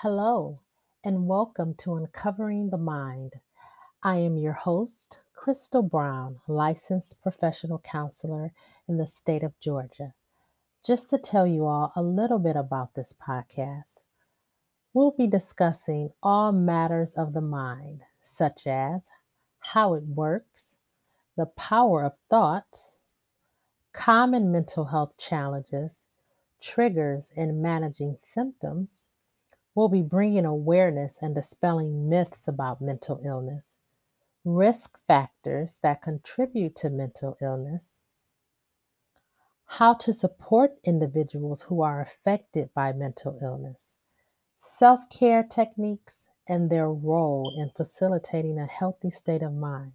Hello, and welcome to Uncovering the Mind. I am your host, Crystal Brown, licensed professional counselor in the state of Georgia. Just to tell you all a little bit about this podcast, we'll be discussing all matters of the mind, such as how it works, the power of thoughts, common mental health challenges, triggers in managing symptoms We'll be bringing awareness and dispelling myths about mental illness, risk factors that contribute to mental illness, how to support individuals who are affected by mental illness, self care techniques, and their role in facilitating a healthy state of mind.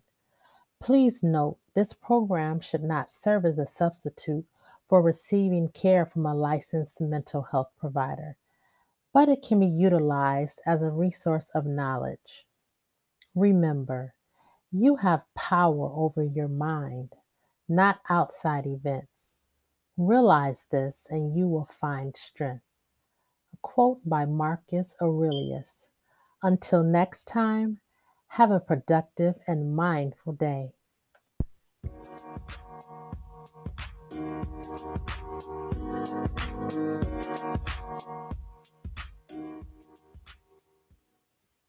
Please note this program should not serve as a substitute for receiving care from a licensed mental health provider but it can be utilized as a resource of knowledge. Remember, you have power over your mind, not outside events. Realize this and you will find strength. A quote by Marcus Aurelius Until next time, have a productive and mindful day.